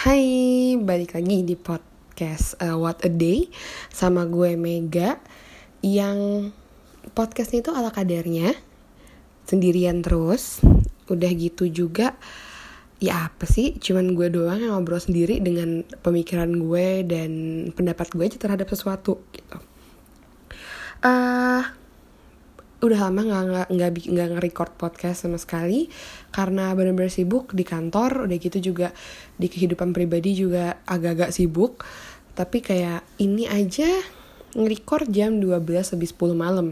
Hai, balik lagi di podcast uh, What a Day sama gue Mega yang podcastnya itu ala kadarnya sendirian terus. Udah gitu juga ya apa sih cuman gue doang yang ngobrol sendiri dengan pemikiran gue dan pendapat gue aja terhadap sesuatu gitu. Uh, udah lama nggak nggak nggak nge-record podcast sama sekali. Karena benar-benar sibuk di kantor udah gitu juga di kehidupan pribadi juga agak-agak sibuk. Tapi kayak ini aja nge-record jam 12 lebih 10 malam.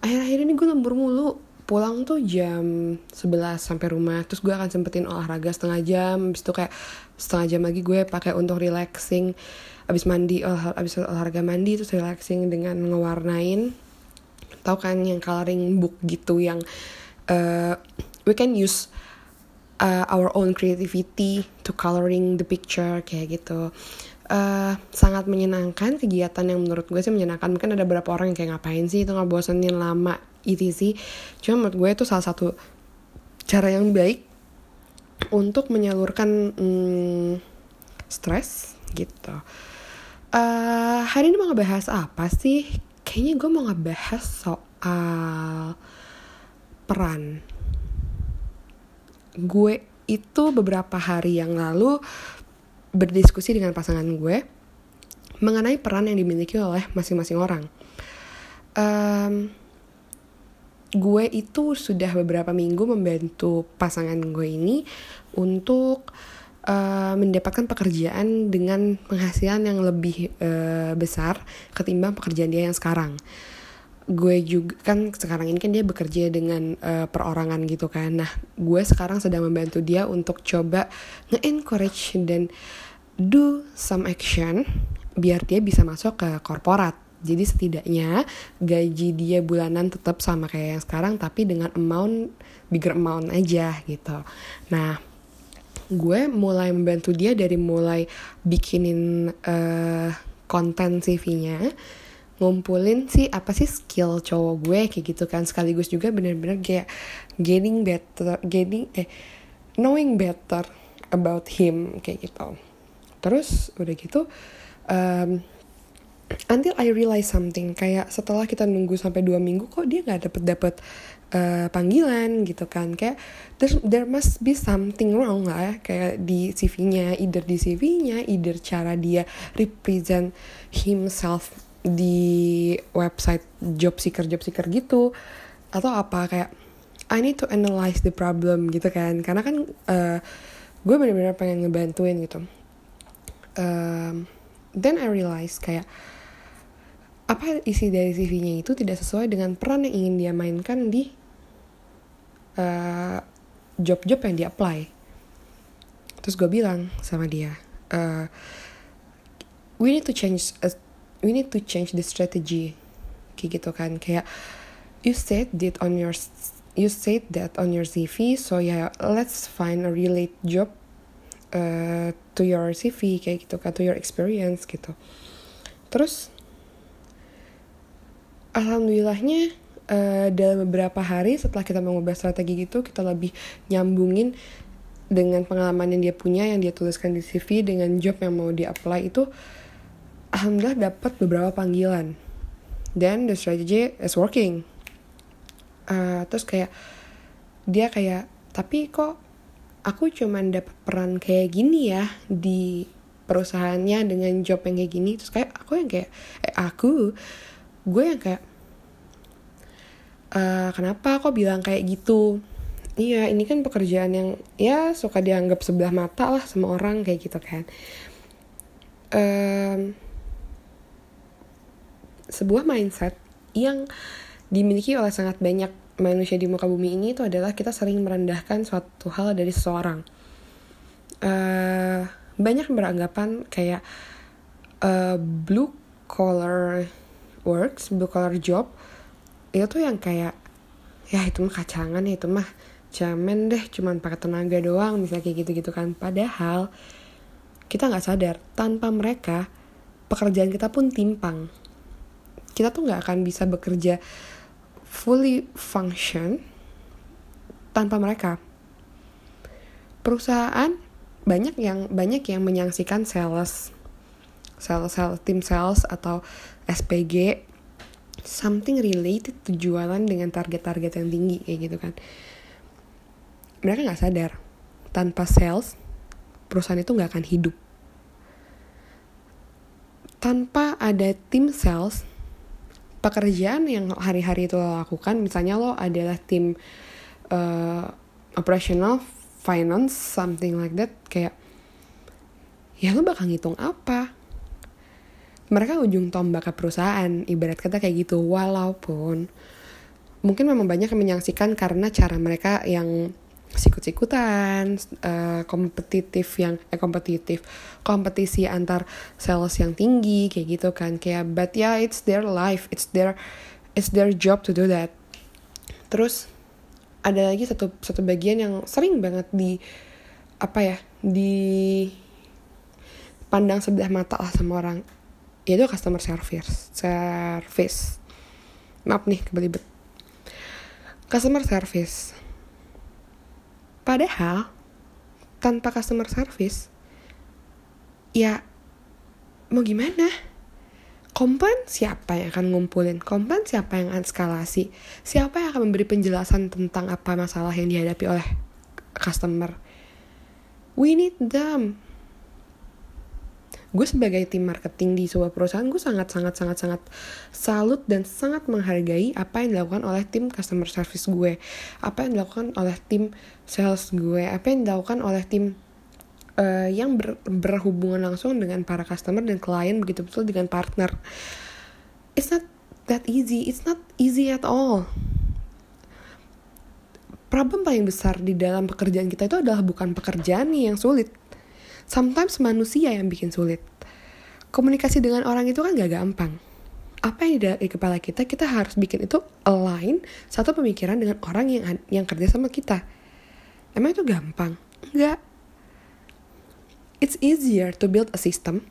Akhir-akhir ini gue lembur mulu. Pulang tuh jam 11 sampai rumah. Terus gue akan sempetin olahraga setengah jam. Habis itu kayak setengah jam lagi gue pakai untuk relaxing. Abis mandi olah, abis olahraga mandi terus relaxing dengan ngewarnain tahu kan yang coloring book gitu yang uh, we can use uh, our own creativity to coloring the picture kayak gitu. Uh, sangat menyenangkan kegiatan yang menurut gue sih menyenangkan. Mungkin ada beberapa orang yang kayak ngapain sih itu nggak lama? Itu sih. Cuma menurut gue itu salah satu cara yang baik untuk menyalurkan hmm, stres gitu. Uh, hari ini mau ngebahas apa sih kayaknya gue mau ngebahas soal peran gue itu beberapa hari yang lalu berdiskusi dengan pasangan gue mengenai peran yang dimiliki oleh masing-masing orang. Um, gue itu sudah beberapa minggu membantu pasangan gue ini untuk uh, mendapatkan pekerjaan dengan penghasilan yang lebih uh, besar ketimbang pekerjaan dia yang sekarang. Gue juga kan sekarang ini kan dia bekerja dengan uh, perorangan gitu kan. Nah gue sekarang sedang membantu dia untuk coba nge-encourage dan do some action biar dia bisa masuk ke korporat. Jadi setidaknya gaji dia bulanan tetap sama kayak yang sekarang tapi dengan amount bigger amount aja gitu. Nah gue mulai membantu dia dari mulai bikinin uh, konten CV-nya ngumpulin sih apa sih skill cowok gue kayak gitu kan. Sekaligus juga bener-bener kayak getting better getting eh knowing better about him kayak gitu. Terus udah gitu um, until I realize something kayak setelah kita nunggu sampai dua minggu kok dia nggak dapet dapet uh, panggilan gitu kan. Kayak there, there must be something wrong lah ya kayak di CV-nya either di CV-nya either cara dia represent himself di website job seeker job seeker gitu atau apa kayak I need to analyze the problem gitu kan. Karena kan uh, gue bener-bener pengen ngebantuin gitu. Um, then I realize kayak apa isi dari CV-nya itu tidak sesuai dengan peran yang ingin dia mainkan di uh, job-job yang dia apply terus gue bilang sama dia uh, we need to change a we need to change the strategy. Kayak gitu kan kayak you said that on your you said that on your CV so yeah let's find a relate job uh, to your CV kayak gitu kan to your experience gitu. Terus alhamdulillahnya uh, dalam beberapa hari setelah kita mengubah strategi gitu kita lebih nyambungin dengan pengalaman yang dia punya yang dia tuliskan di CV dengan job yang mau dia apply itu alhamdulillah dapat beberapa panggilan. Dan the strategy is working. Uh, terus kayak dia kayak tapi kok aku cuman dapat peran kayak gini ya di perusahaannya dengan job yang kayak gini? Terus kayak aku yang kayak eh aku? Gue yang kayak uh, kenapa kok bilang kayak gitu iya ini kan pekerjaan yang ya suka dianggap sebelah mata lah sama orang kayak gitu kan um, sebuah mindset yang dimiliki oleh sangat banyak manusia di muka bumi ini itu adalah kita sering merendahkan suatu hal dari seseorang. Uh, banyak beranggapan kayak uh, blue collar works, blue collar job itu tuh yang kayak ya itu mah kacangan ya itu mah cemen deh cuman pakai tenaga doang misalnya kayak gitu-gitu kan padahal kita nggak sadar tanpa mereka pekerjaan kita pun timpang kita tuh nggak akan bisa bekerja fully function tanpa mereka. Perusahaan banyak yang banyak yang menyaksikan sales sales sales tim sales atau SPG something related to jualan dengan target-target yang tinggi kayak gitu kan. Mereka nggak sadar tanpa sales perusahaan itu nggak akan hidup. Tanpa ada tim sales pekerjaan yang hari-hari itu lo lakukan misalnya lo adalah tim uh, operational finance something like that kayak ya lo bakal ngitung apa mereka ujung tombak ke perusahaan ibarat kata kayak gitu. Walaupun mungkin memang banyak yang menyaksikan karena cara mereka yang sikut-sikutan, uh, kompetitif yang eh kompetitif, kompetisi antar sales yang tinggi kayak gitu kan. Kayak but yeah it's their life, it's their it's their job to do that. Terus ada lagi satu satu bagian yang sering banget di apa ya di pandang sebelah mata lah sama orang yaitu customer service service maaf nih kebelibet customer service Padahal tanpa customer service ya mau gimana? Komplain siapa yang akan ngumpulin? Komplain siapa yang akan eskalasi? Siapa yang akan memberi penjelasan tentang apa masalah yang dihadapi oleh customer? We need them gue sebagai tim marketing di sebuah perusahaan gue sangat sangat sangat sangat salut dan sangat menghargai apa yang dilakukan oleh tim customer service gue. Apa yang dilakukan oleh tim sales gue. Apa yang dilakukan oleh tim uh, yang ber, berhubungan langsung dengan para customer dan klien begitu betul dengan partner. It's not that easy. It's not easy at all. Problem paling besar di dalam pekerjaan kita itu adalah bukan pekerjaan yang sulit sometimes manusia yang bikin sulit. Komunikasi dengan orang itu kan gak gampang. Apa yang di, di kepala kita, kita harus bikin itu align satu pemikiran dengan orang yang yang kerja sama kita. Emang itu gampang? Enggak. It's easier to build a system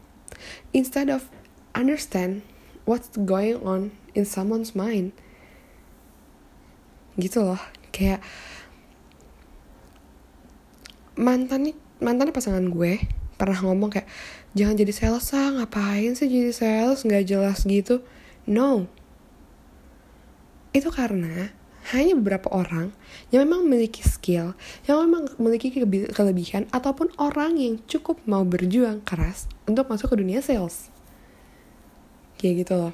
instead of understand what's going on in someone's mind. Gitu loh, kayak mantan nih mantan pasangan gue pernah ngomong kayak jangan jadi sales ah ngapain sih jadi sales nggak jelas gitu no itu karena hanya beberapa orang yang memang memiliki skill, yang memang memiliki kelebihan, ataupun orang yang cukup mau berjuang keras untuk masuk ke dunia sales. Kayak gitu loh.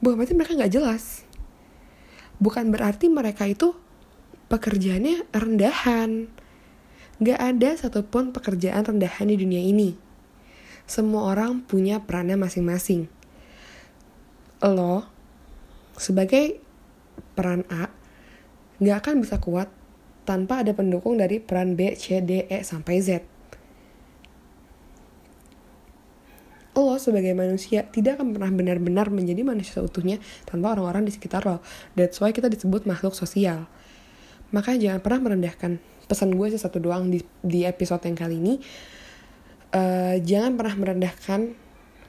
Bukan berarti mereka nggak jelas. Bukan berarti mereka itu pekerjaannya rendahan Gak ada satupun pekerjaan rendahan di dunia ini. Semua orang punya perannya masing-masing. Lo, sebagai peran A, gak akan bisa kuat tanpa ada pendukung dari peran B, C, D, E, sampai Z. lo sebagai manusia tidak akan pernah benar-benar menjadi manusia seutuhnya tanpa orang-orang di sekitar lo. That's why kita disebut makhluk sosial. Maka jangan pernah merendahkan pesan gue sih satu doang di, di episode yang kali ini. Uh, jangan pernah merendahkan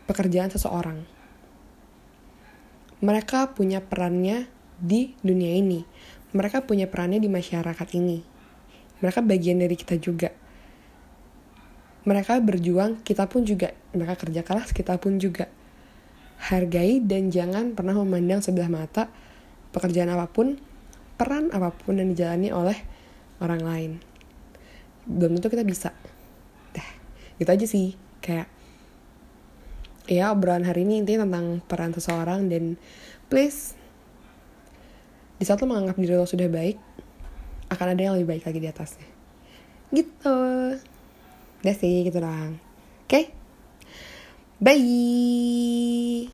pekerjaan seseorang. Mereka punya perannya di dunia ini. Mereka punya perannya di masyarakat ini. Mereka bagian dari kita juga. Mereka berjuang kita pun juga. Mereka kerja keras kita pun juga. Hargai dan jangan pernah memandang sebelah mata pekerjaan apa pun peran apa pun yang dijalani oleh orang lain. Belum tentu kita bisa. Dah gitu aja sih. Kayak ya obrolan hari ini intinya tentang peran seseorang dan please di saat lo menganggap diri lo sudah baik akan ada yang lebih baik lagi di atasnya. Gitu. Udah sih gitu doang. Oke okay? bye